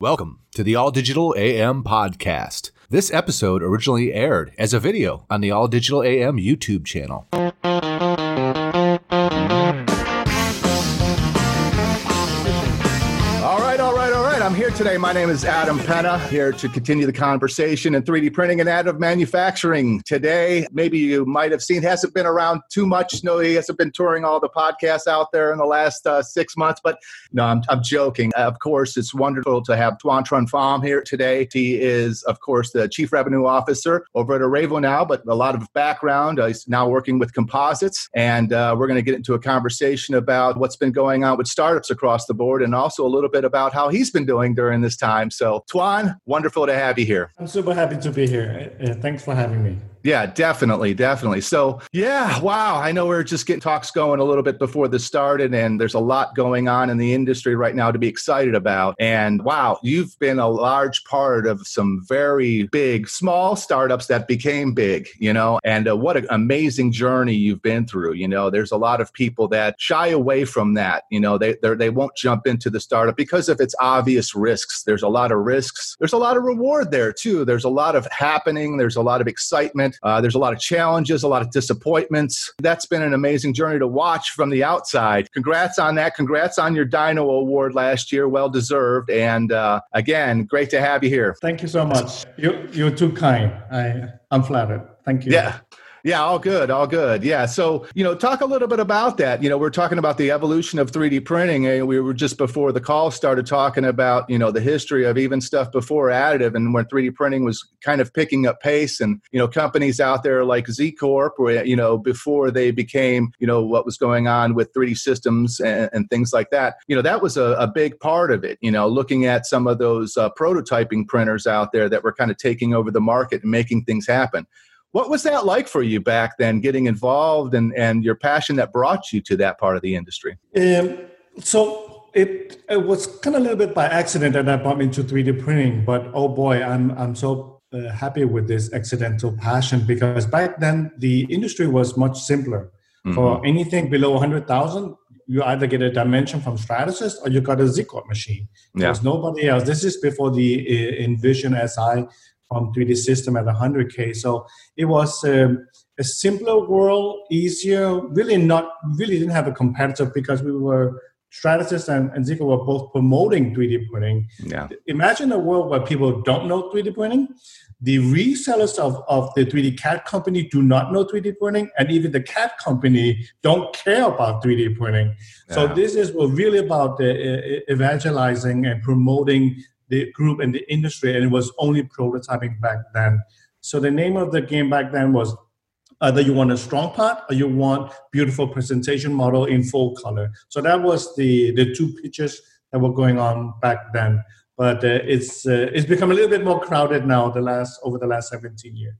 Welcome to the All Digital AM podcast. This episode originally aired as a video on the All Digital AM YouTube channel. Today. My name is Adam Penna, here to continue the conversation in 3D printing and additive manufacturing. Today, maybe you might have seen, hasn't been around too much. No, he hasn't been touring all the podcasts out there in the last uh, six months, but no, I'm, I'm joking. Of course, it's wonderful to have Tuan Tran Pham here today. He is, of course, the Chief Revenue Officer over at Arevo now, but a lot of background. Uh, he's now working with composites, and uh, we're going to get into a conversation about what's been going on with startups across the board and also a little bit about how he's been doing during this time. So, Tuan, wonderful to have you here. I'm super happy to be here. Uh, thanks for having me. Yeah, definitely, definitely. So, yeah, wow. I know we are just getting talks going a little bit before this started, and there's a lot going on in the industry right now to be excited about. And wow, you've been a large part of some very big, small startups that became big, you know, and uh, what an amazing journey you've been through. You know, there's a lot of people that shy away from that. You know, they they won't jump into the startup because of its obvious risks. There's a lot of risks. There's a lot of reward there too. There's a lot of happening. There's a lot of excitement uh, there's a lot of challenges, a lot of disappointments. That's been an amazing journey to watch from the outside. Congrats on that. Congrats on your Dino Award last year. Well deserved. And uh, again, great to have you here. Thank you so much. You, you're too kind. I, I'm flattered. Thank you. Yeah. Yeah, all good, all good. Yeah. So, you know, talk a little bit about that. You know, we're talking about the evolution of 3D printing. And we were just before the call started talking about, you know, the history of even stuff before additive and when 3D printing was kind of picking up pace and, you know, companies out there like Z Corp, where, you know, before they became, you know, what was going on with 3D systems and, and things like that, you know, that was a, a, big part of it, you know, looking at some of those uh, prototyping printers out there that were kind of taking over the market and making things happen. What was that like for you back then, getting involved and, and your passion that brought you to that part of the industry? Um, so it, it was kind of a little bit by accident that I bumped into 3D printing, but oh boy, I'm, I'm so uh, happy with this accidental passion because back then the industry was much simpler. Mm-hmm. For anything below 100,000, you either get a dimension from Stratasys or you got a Z Corp machine. Yeah. There's nobody else. This is before the uh, Envision SI from 3D system at 100K. So it was um, a simpler world, easier, really not, really didn't have a competitor because we were, Stratasys and, and Z Corp were both promoting 3D printing. Yeah. Imagine a world where people don't know 3D printing. The resellers of, of the 3D CAD company do not know 3D printing, and even the CAD company don't care about 3D printing. Yeah. So this is really about the, uh, evangelizing and promoting the group and the industry, and it was only prototyping back then. So the name of the game back then was either you want a strong part or you want beautiful presentation model in full color. So that was the the two pitches that were going on back then. But uh, it's uh, it's become a little bit more crowded now. The last over the last 17 years.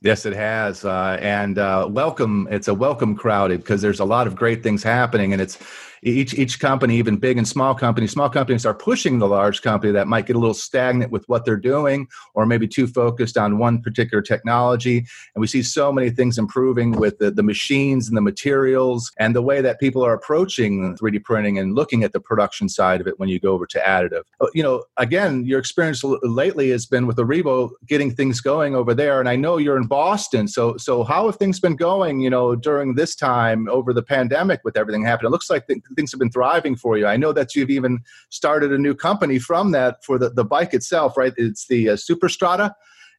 Yes, it has, uh, and uh, welcome. It's a welcome crowded because there's a lot of great things happening, and it's each each company, even big and small companies, small companies are pushing the large company that might get a little stagnant with what they're doing, or maybe too focused on one particular technology. And we see so many things improving with the, the machines and the materials and the way that people are approaching 3D printing and looking at the production side of it when you go over to additive. You know, again, your experience lately has been with Arevo getting things going over there, and I know you're in Boston. So so how have things been going? You know, during this time over the pandemic with everything happening, it looks like things have been thriving for you. I know that you've even started a new company from that for the, the bike itself, right? It's the uh, Superstrata.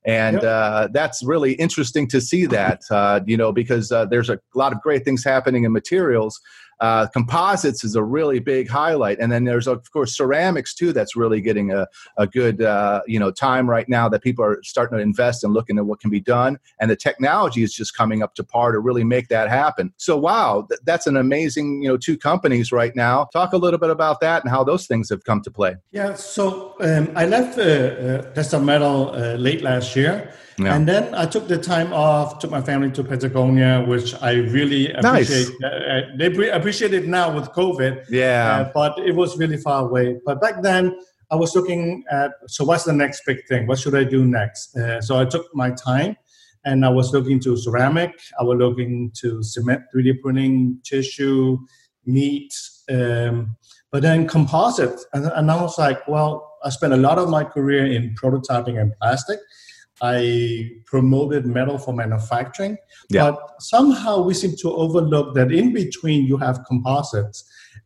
And yep. uh, that's really interesting to see that, uh, you know, because uh, there's a lot of great things happening in materials uh, composites is a really big highlight, and then there's of course ceramics too. That's really getting a, a good uh, you know time right now that people are starting to invest and looking at what can be done, and the technology is just coming up to par to really make that happen. So wow, th- that's an amazing you know two companies right now. Talk a little bit about that and how those things have come to play. Yeah, so um, I left uh, uh, Desktop Metal uh, late last year. Yeah. And then I took the time off, took my family to Patagonia, which I really appreciate. Nice. Uh, they appreciate it now with COVID. Yeah. Uh, but it was really far away. But back then, I was looking at so what's the next big thing? What should I do next? Uh, so I took my time and I was looking to ceramic. I was looking to cement, 3D printing, tissue, meat, um, but then composite. And, and I was like, well, I spent a lot of my career in prototyping and plastic. I promoted metal for manufacturing, yeah. but somehow we seem to overlook that in between you have composites,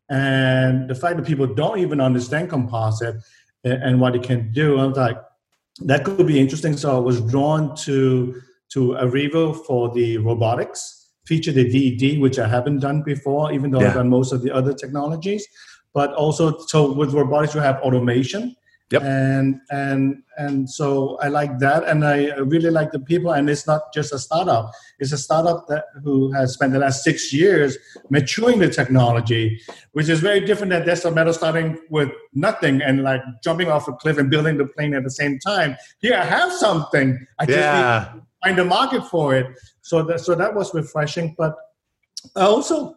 and the fact that people don't even understand composite and what it can do. I was like, that could be interesting. So I was drawn to to Arevo for the robotics, feature the DED, which I haven't done before, even though yeah. I've done most of the other technologies. But also, so with robotics, you have automation. Yep. And and and so I like that, and I really like the people. And it's not just a startup; it's a startup that who has spent the last six years maturing the technology, which is very different than Desktop Metal starting with nothing and like jumping off a cliff and building the plane at the same time. Here, I have something. I just yeah. need to find a market for it. So that so that was refreshing. But I also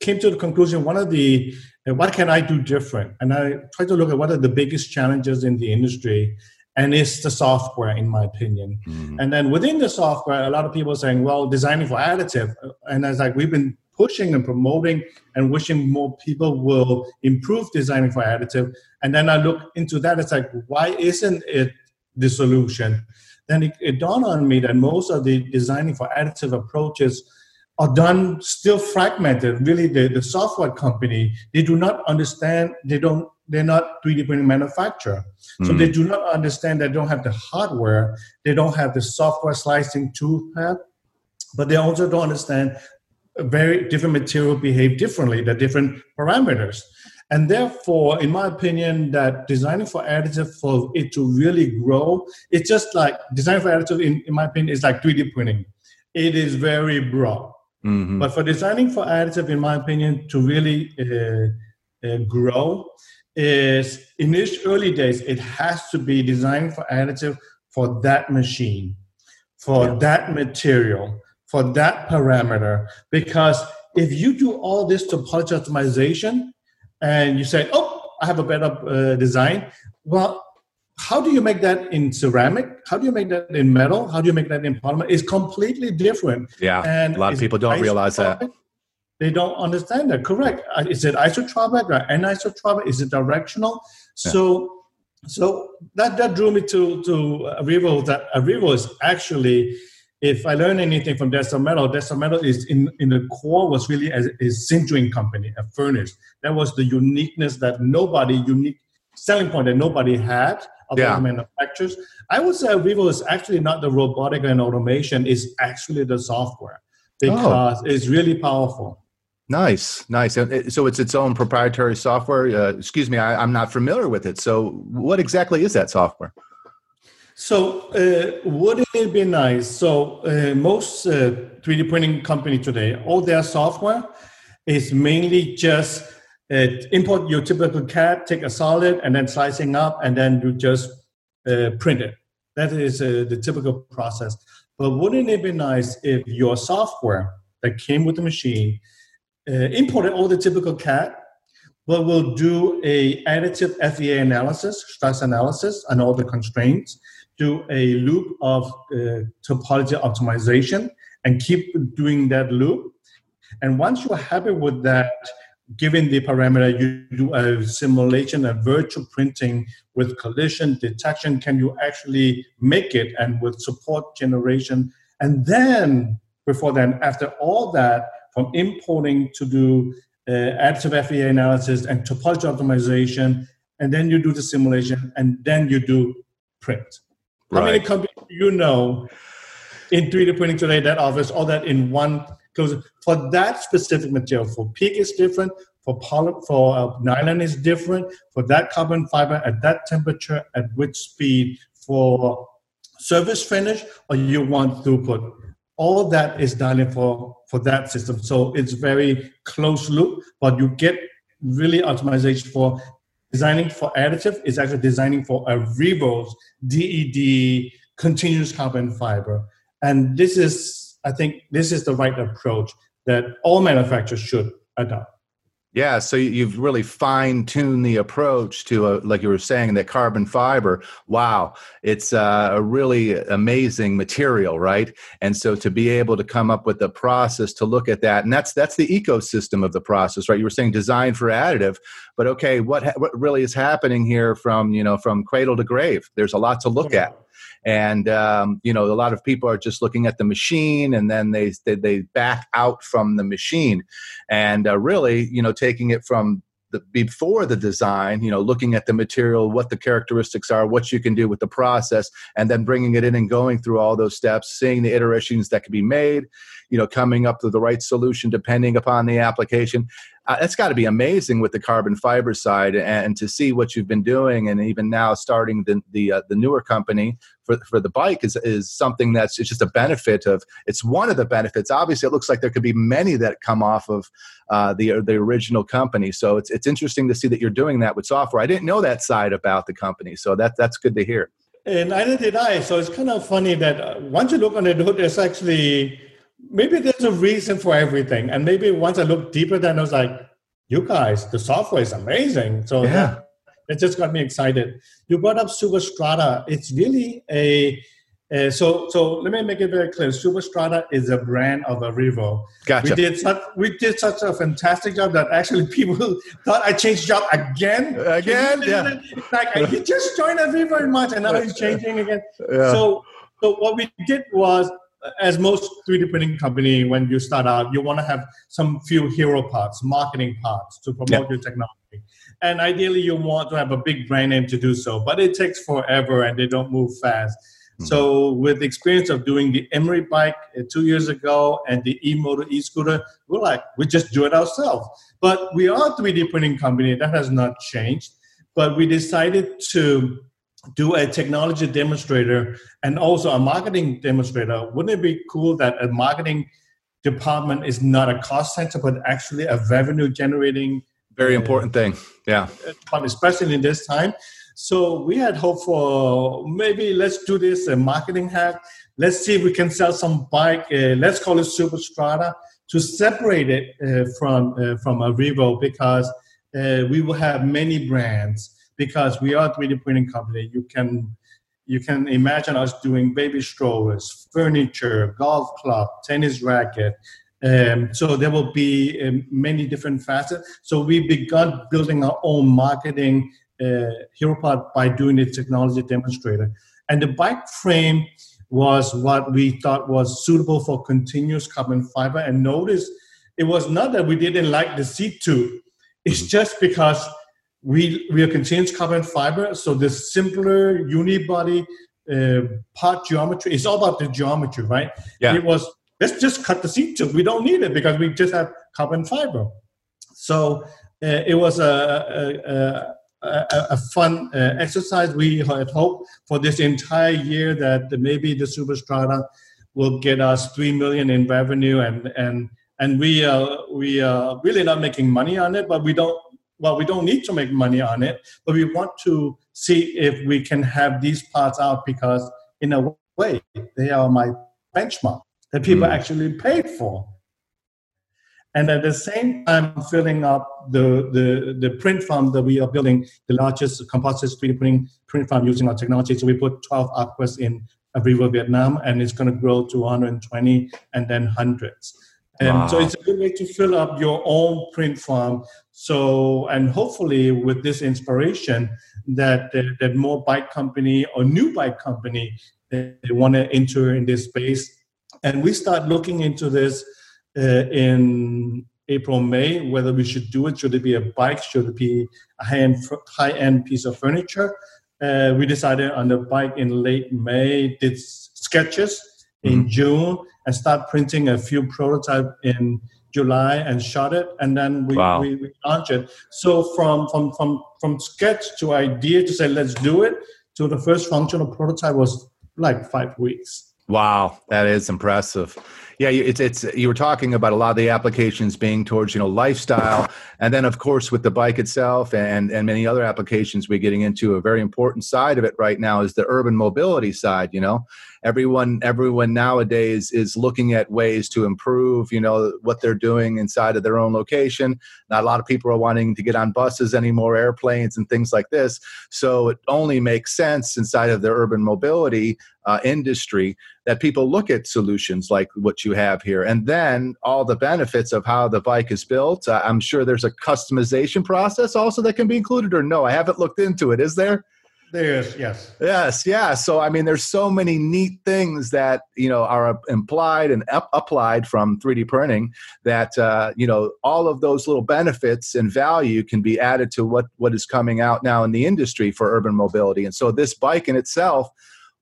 came to the conclusion one of the what can I do different? And I try to look at what are the biggest challenges in the industry, and it's the software, in my opinion. Mm-hmm. And then within the software, a lot of people are saying, well, designing for additive. And as like we've been pushing and promoting and wishing more people will improve designing for additive. And then I look into that, it's like, why isn't it the solution? Then it, it dawned on me that most of the designing for additive approaches are done still fragmented. Really, the, the software company, they do not understand, they don't, they're not 3D printing manufacturer. So mm. they do not understand they don't have the hardware, they don't have the software slicing toolpath, but they also don't understand very different material behave differently, the different parameters. And therefore, in my opinion, that designing for additive for it to really grow, it's just like designing for additive, in, in my opinion, is like 3D printing. It is very broad. Mm-hmm. But for designing for additive, in my opinion, to really uh, uh, grow, is in these early days, it has to be designed for additive for that machine, for yeah. that material, for that parameter. Because if you do all this topology optimization and you say, oh, I have a better uh, design, well, how do you make that in ceramic? How do you make that in metal? How do you make that in polymer? It's completely different. Yeah, and a lot of people don't realize that. They don't understand that. Correct. Uh, is it isotropic or anisotropic? Is it directional? Yeah. So, so that that drew me to to Arevo. That Arevo is actually, if I learn anything from Desktop Metal, Desktop Metal is in in the core was really a, a sintering company, a furnace. That was the uniqueness that nobody unique selling point that nobody had yeah. manufacturers. I would say Vivo is actually not the robotic and automation, is actually the software because oh. it's really powerful. Nice, nice. So it's its own proprietary software. Uh, excuse me, I, am not familiar with it. So what exactly is that software? So uh, wouldn't it be nice? So uh, most 3D uh, printing company today, all their software is mainly just it import your typical CAD, take a solid, and then slicing up, and then you just uh, print it. That is uh, the typical process. But wouldn't it be nice if your software that came with the machine uh, imported all the typical CAD, but will do a additive FEA analysis, stress analysis, and all the constraints, do a loop of uh, topology optimization, and keep doing that loop. And once you're happy with that, given the parameter, you do a simulation, a virtual printing with collision detection. Can you actually make it and with support generation? And then, before then, after all that, from importing to do uh, additive FEA analysis and topology optimization, and then you do the simulation, and then you do print. Right. How many companies do you know in 3D printing today that offers all that in one because for that specific material, for PEEK is different, for poly, for uh, nylon is different, for that carbon fiber at that temperature, at which speed, for surface finish, or you want throughput. All of that is done for, for that system. So it's very close loop, but you get really optimization for designing for additive is actually designing for Arevo's DED continuous carbon fiber. And this is I think this is the right approach that all manufacturers should adopt. Yeah, so you've really fine tuned the approach to, a, like you were saying, that carbon fiber. Wow, it's uh, a really amazing material, right? And so to be able to come up with a process to look at that, and that's that's the ecosystem of the process, right? You were saying design for additive, but okay, what what really is happening here from you know from cradle to grave? There's a lot to look at and um, you know a lot of people are just looking at the machine and then they they, they back out from the machine. And uh, really you know taking it from the, before the design you know looking at the material what the characteristics are what you can do with the process and then bringing it in and going through all those steps seeing the iterations that can be made you know coming up with the right solution depending upon the application. Uh, that's got to be amazing with the carbon fiber side and, to see what you've been doing and even now starting the the, uh, the newer company for, for the bike is, is something that's it's just a benefit of it's one of the benefits. Obviously it looks like there could be many that come off of uh, the the original company. So it's it's interesting to see that you're doing that with software. I didn't know that side about the company so that that's good to hear. And neither did i. So it's kind of funny that uh, once you look on the hood there's actually maybe there's a reason for everything. And maybe once I looked deeper, then I was like, you guys, the software is amazing. So yeah. it just got me excited. You brought up Superstrata. It's really a uh, so, so let me make it very clear. Superstrata is a brand of Arevo. Gotcha. We did such we did such a fantastic job that actually people thought I changed job again. Again, yeah. Like he just joined Arevo in March, and now he's changing again. Yeah. So, so what we did was as most 3D printing company, when you start out, you want to have some few hero parts, marketing parts to promote yeah. your technology. And ideally, you want to have a big brand name to do so, but it takes forever and they don't move fast. Mm-hmm. So, with the experience of doing the Emery bike uh, two years ago and the e-motor e-scooter, we're like, we just do it ourselves. But we are a 3D printing company. That has not changed. But we decided to do a technology demonstrator and also a marketing demonstrator. Wouldn't it be cool that a marketing department is not a cost center, but actually a revenue generating? Very important thing. Yeah. Especially in this time. So we had hope for maybe let's do this a marketing hack. Let's see if we can sell some bike. Uh, let's call it Superstrata to separate it uh, from uh, from Arevo because uh, we will have many brands because we are a 3D printing company. You can you can imagine us doing baby strollers, furniture, golf club, tennis racket. Um, so there will be um, many different facets. So we begun building our own marketing uh, hero part by doing a technology demonstrator. And the bike frame was what we thought was suitable for continuous carbon fiber. And notice it was not that we didn't like the seat tube. It's just because we we are continuous carbon fiber, so the simpler unibody uh, part geometry is all about the geometry, right? Yeah. It was let's just cut the seat tube. We don't need it because we just have carbon fiber. So uh, it was a, a, a, a fun uh, exercise. We had hope for this entire year that maybe the Superstrata will get us three million in revenue, and and and we uh, we are really not making money on it, but we don't well, we don't need to make money on it, but we want to see if we can have these parts out because, in a way, they are my benchmark that people mm. actually paid for. And at the same time, filling up the, the, the print farm that we are building, the largest composite 3D printing print farm using our technology. So we put 12 aquas in Arevo, Vietnam, and it's going to grow to 120 and then hundreds. And wow. so it's a good way to fill up your own print farm. So, and hopefully with this inspiration that, that, more bike company or new bike company, they, they want to enter in this space. And we start looking into this uh, in April, May, whether we should do it. Should it be a bike? Should it be a high-end, high-end piece of furniture? Uh, we decided on the bike in late May, did sketches in mm-hmm. June and start printing a few prototype in July and shot it, and then we, wow. we, we launched it. So from from from from sketch to idea to say let's do it to the first functional prototype was like five weeks. Wow, that is impressive. Yeah, it's it's you were talking about a lot of the applications being towards you know lifestyle, and then of course with the bike itself and and many other applications we're getting into. A very important side of it right now is the urban mobility side. You know, everyone everyone nowadays is looking at ways to improve you know what they're doing inside of their own location. Not a lot of people are wanting to get on buses anymore airplanes and things like this. So it only makes sense inside of the urban mobility uh, industry that people look at solutions like what you have here. And then all the benefits of how the bike is built uh, i'm sure there's a customization process also that can be included or no? I haven't looked into it. Is there there's yes. Yes, yeah. So I mean, there's so many neat things that you know are implied and up- applied from 3D printing that uh, you know all of those little benefits and value can be added to what what is coming out now in the industry for urban mobility. And so this bike in itself.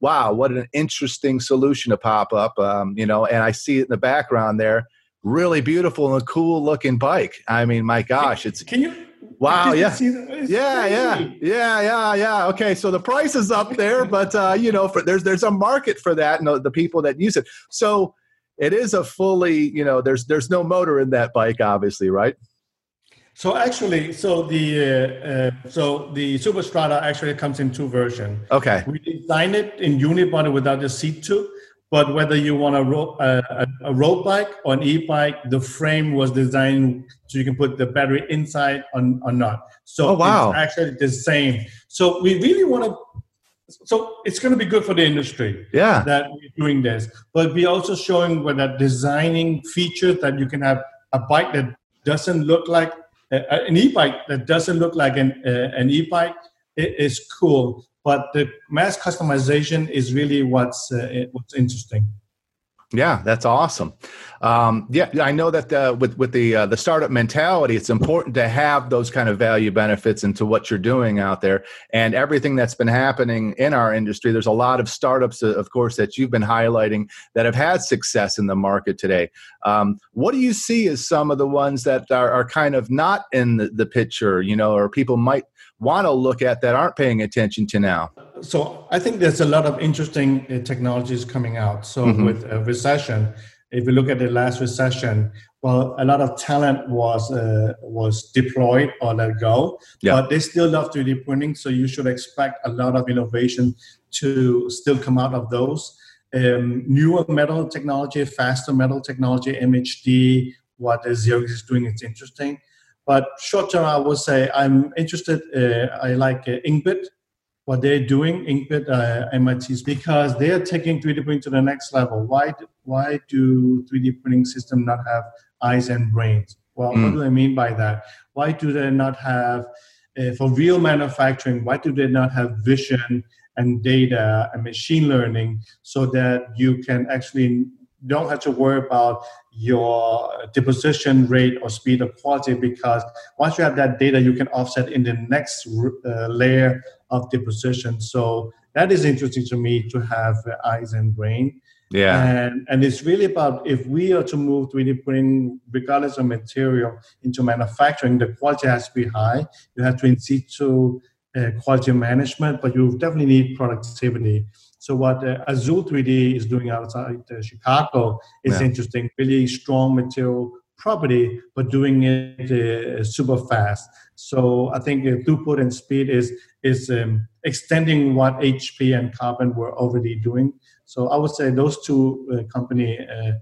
Wow, what an interesting solution to pop up. Um, you know, and I see it in the background there really beautiful and a cool looking bike. I mean, my gosh, it's can you Wow, yeah. Yeah, yeah, yeah, yeah, yeah. Okay, so the price is up there, but uh, you know, for, there's there's a market for that, and the, the people that use it. So it is a fully, you know, there's there's no motor in that bike, obviously, right? So actually, so the uh, uh, so the Superstrata actually comes in two versions. Okay. We designed it in unibody without the seat tube, but whether you want a, ro- a, a road bike or an e-bike, the frame was designed so you can put the battery inside or, or not. So oh, wow. it's actually the same. So we really want to. So it's going to be good for the industry. Yeah. That we're doing this, but we're also showing with that designing features that you can have a bike that doesn't look like uh, an e-bike that doesn't look like an uh, an e-bike. It is cool but the mass customization is really what's uh, what's interesting. Yeah, that's awesome. Um, yeah, I know that uh, with with the uh, the startup mentality, it's important to have those kind of value benefits into what you're doing out there, and everything that's been happening in our industry. There's a lot of startups, uh, of course, that you've been highlighting that have had success in the market today. Um, what do you see as some of the ones that are, are kind of not in the, the picture, you know, or people might want to look at that aren't paying attention to now? So I think there's a lot of interesting uh, technologies coming out. So mm-hmm. with a recession, if we look at the last recession, well, a lot of talent was uh, was deployed or let go, yeah. but they still love 3D printing. So you should expect a lot of innovation to still come out of those. Um, newer metal technology, faster metal technology, MHD, what Xerox is doing, it's interesting. But short term, I would say I'm interested. Uh, I like uh, Inkbit, what they're doing, Inkbit, uh, MIT's, because they are taking 3D printing to the next level. Why, why do 3D printing systems not have eyes and brains? Well, mm. what do I mean by that? Why do they not have, uh, for real manufacturing, why do they not have vision and data and machine learning so that you can actually don't have to worry about your deposition rate or speed or quality because once you have that data, you can offset in the next uh, layer of deposition. So that is interesting to me to have eyes and brain. Yeah. And, and it's really about if we are to move 3D printing, regardless of material, into manufacturing, the quality has to be high. You have to in situ uh, quality management, but you definitely need productivity. So what uh, Azul 3D is doing outside uh, Chicago is yeah. interesting. Really strong material property, but doing it uh, super fast. So I think uh, throughput and speed is is um, extending what HP and Carbon were already doing. So I would say those two uh, company uh,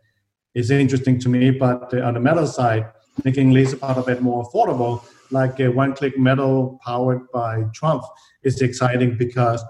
is interesting to me. But on the metal side, making laser part a bit more affordable, like one click metal powered by Trumpf, is exciting because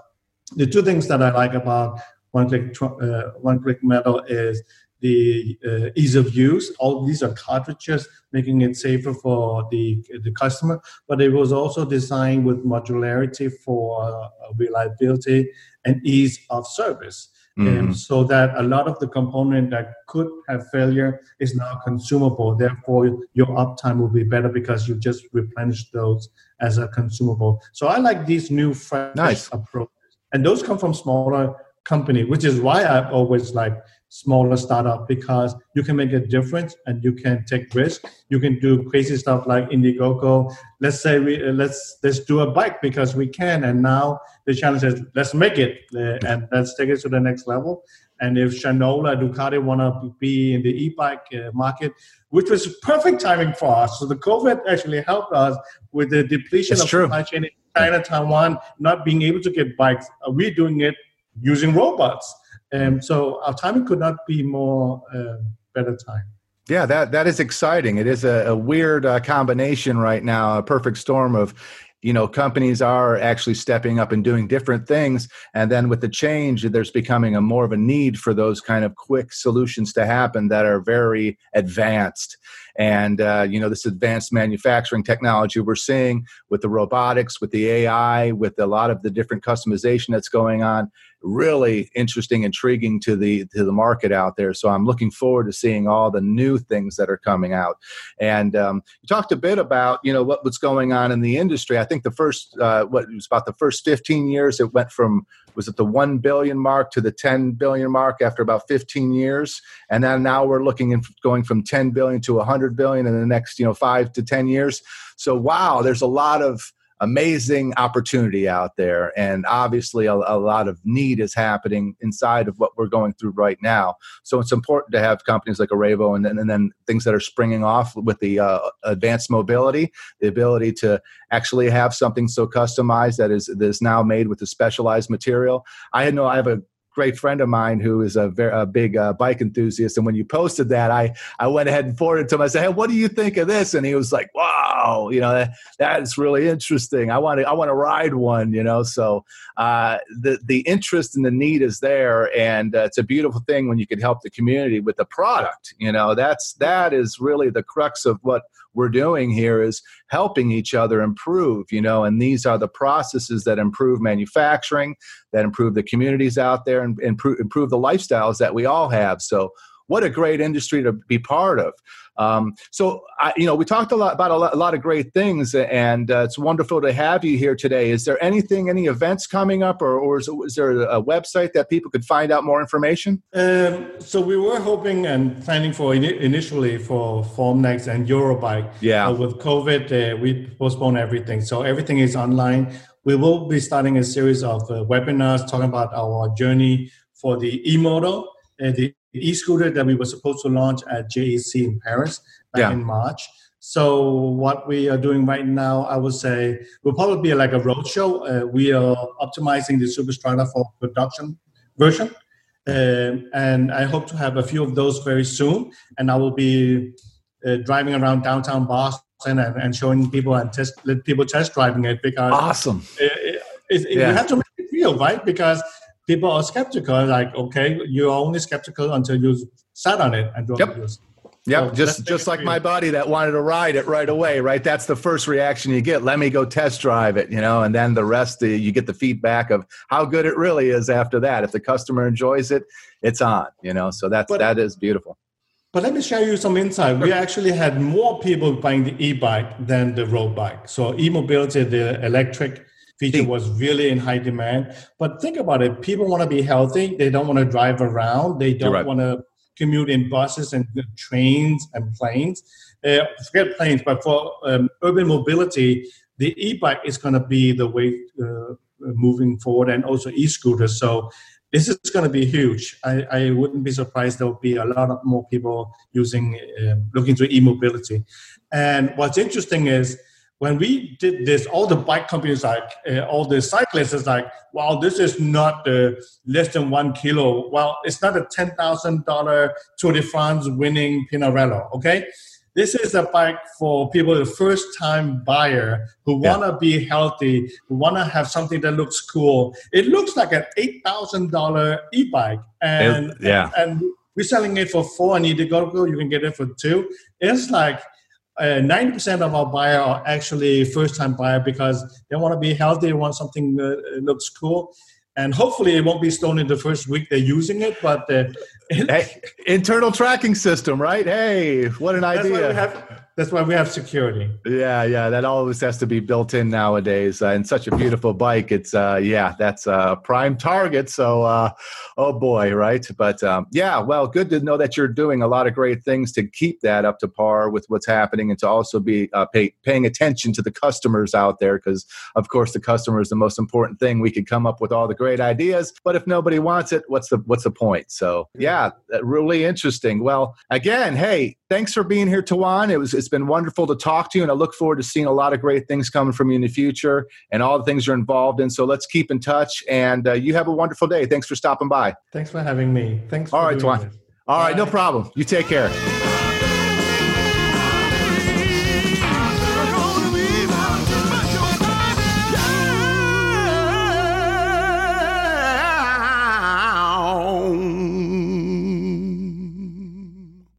the two things that I like about one click uh, one click metal is the uh, ease of use. All these are cartridges, making it safer for the the customer. But it was also designed with modularity for uh, reliability and ease of service. Mm-hmm. so that a lot of the component that could have failure is now consumable. Therefore, your uptime will be better because you just replenish those as a consumable. So I like these new fresh nice. approach and those come from smaller company, which is why I always like smaller startup because you can make a difference and you can take risk. You can do crazy stuff like Indiegogo. Let's say we uh, let's let's do a bike because we can, and now the challenge is let's make it uh, and let's take it to the next level. And if Shinola, Ducati want to be in the e-bike uh, market, which was perfect timing for us. So the COVID actually helped us with the depletion it's of true. supply chain in China, Taiwan, not being able to get bikes. Uh, we're doing it using robots. Um, so our timing could not be more uh, better time. Yeah, that that is exciting. It is a, a weird uh, combination right now, a perfect storm of you know companies are actually stepping up and doing different things. And then with the change there's becoming a more of a need for those kind of quick solutions to happen that are very advanced. And uh, you know this advanced manufacturing technology we're seeing with the robotics with the ai with a lot of the different customization that's going on really interesting intriguing to the to the market out there. So i'm looking forward to seeing all the new things that are coming out. And um, you talked a bit about you know what, what's going on in the industry. I think the first uh, what was about the first 15 years it went from was it the 1 billion mark to the 10 billion mark after about 15 years? And then now we're looking at going from 10 billion to 100 billion in the next you know 5 to 10 years. So wow there's a lot of amazing opportunity out there. And obviously a, a, lot of need is happening inside of what we're going through right now. So it's important to have companies like Arevo and then, and then things that are springing off with the uh, advanced mobility the ability to actually have something so customized that is that is now made with a specialized material. I no i have a great friend of mine who is a, very, a big uh, bike enthusiast. And when you posted that, I, I went ahead and forwarded to him. I said, Hey, what do you think of this? And he was like, Wow, you know, that, that's really interesting. I want to, I want to ride one, you know? So uh, the, the interest and the need is there. And uh, it's a beautiful thing when you can help the community with the product, you know, that's, that is really the crux of what we're doing here is helping each other improve you know and these are the processes that improve manufacturing that improve the communities out there and improve, improve the lifestyles that we all have so what a great industry to be part of. Um, so, I, you know, we talked a lot about a lot, a lot of great things, and uh, it's wonderful to have you here today. Is there anything, any events coming up, or, or is, is, there a website that people could find out more information? Um, so we were hoping and planning for in, initially for Formnext and Eurobike. Yeah. Uh, with COVID, uh, we postponed everything, so everything is online. We will be starting a series of uh, webinars talking about our journey for the e-moto and the e-scooter that we were supposed to launch at JEC in Paris back yeah. in March. So what we are doing right now, I would say, will probably be like a roadshow. Uh, we are optimizing the Superstrata for production version, um, and I hope to have a few of those very soon. And I will be uh, driving around downtown Boston and, and, showing people and test let people test driving it because awesome. It, it, it, yeah. You have to make it real, right? Because people are skeptical. Like, okay, you're only skeptical until you sat on it and don't yep. use. Yep, so just just like my buddy that wanted to ride it right away, right? That's the first reaction you get. Let me go test drive it, you know, and then the rest you get the feedback of how good it really is after that. If the customer enjoys it, it's on, you know. So that's but, that is beautiful. But let me share you some insight. We actually had more people buying the e-bike than the road bike. So e-mobility, the electric feature was really in high demand. But think about it people want to be healthy, they don't want to drive around, they don't right. want to commute in buses and trains and planes. Uh, forget planes, but for um, urban mobility, the e-bike is going to be the way uh, moving forward, and also e-scooters. So this is going to be huge. I, I wouldn't be surprised there will be a lot of more people using, um, looking to e-mobility. And what's interesting is when we did this, all the bike companies, like uh, all the cyclists, is like, wow, this is not uh, less than one kilo. Well, it's not a ten thousand dollar Tour de France winning Pinarello. Okay, this is a bike for people, the first time buyer who want to be healthy, who want to have something that looks cool. It looks like an eight thousand dollar e bike, and yeah, and, and we're selling it for four, and Indiegogo you can get it for two. It's like uh, ninety percent of our buyer are actually first-time buyer because they want to be healthy, they want something that looks cool, and hopefully it won't be stolen in the first week they're using it. But uh, hey, internal tracking system, right? Hey, what an idea! Have, that's why we have security. Yeah, yeah, that always has to be built in nowadays. Uh, and such a beautiful bike. It's uh, yeah, that's a prime target. So, uh, oh boy, right? But um, yeah, well, good to know that you're doing a lot of great things to keep that up to par with what's happening, and to also be uh, pay, paying attention to the customers out there, because of course the customer is the most important thing. We could come up with all the great ideas, but if nobody wants it, what's the what's the point? So yeah, really interesting. Well, again, hey, thanks for being here, Tuan. It was it's been wonderful to talk to you, and I look forward to seeing a lot of great things coming from you in the future and all the things you're involved in. So let's keep in touch, and uh, you have a wonderful day. Thanks for stopping by. Thanks for having me. Thanks. All right, Tuan. All right, no problem. You take care.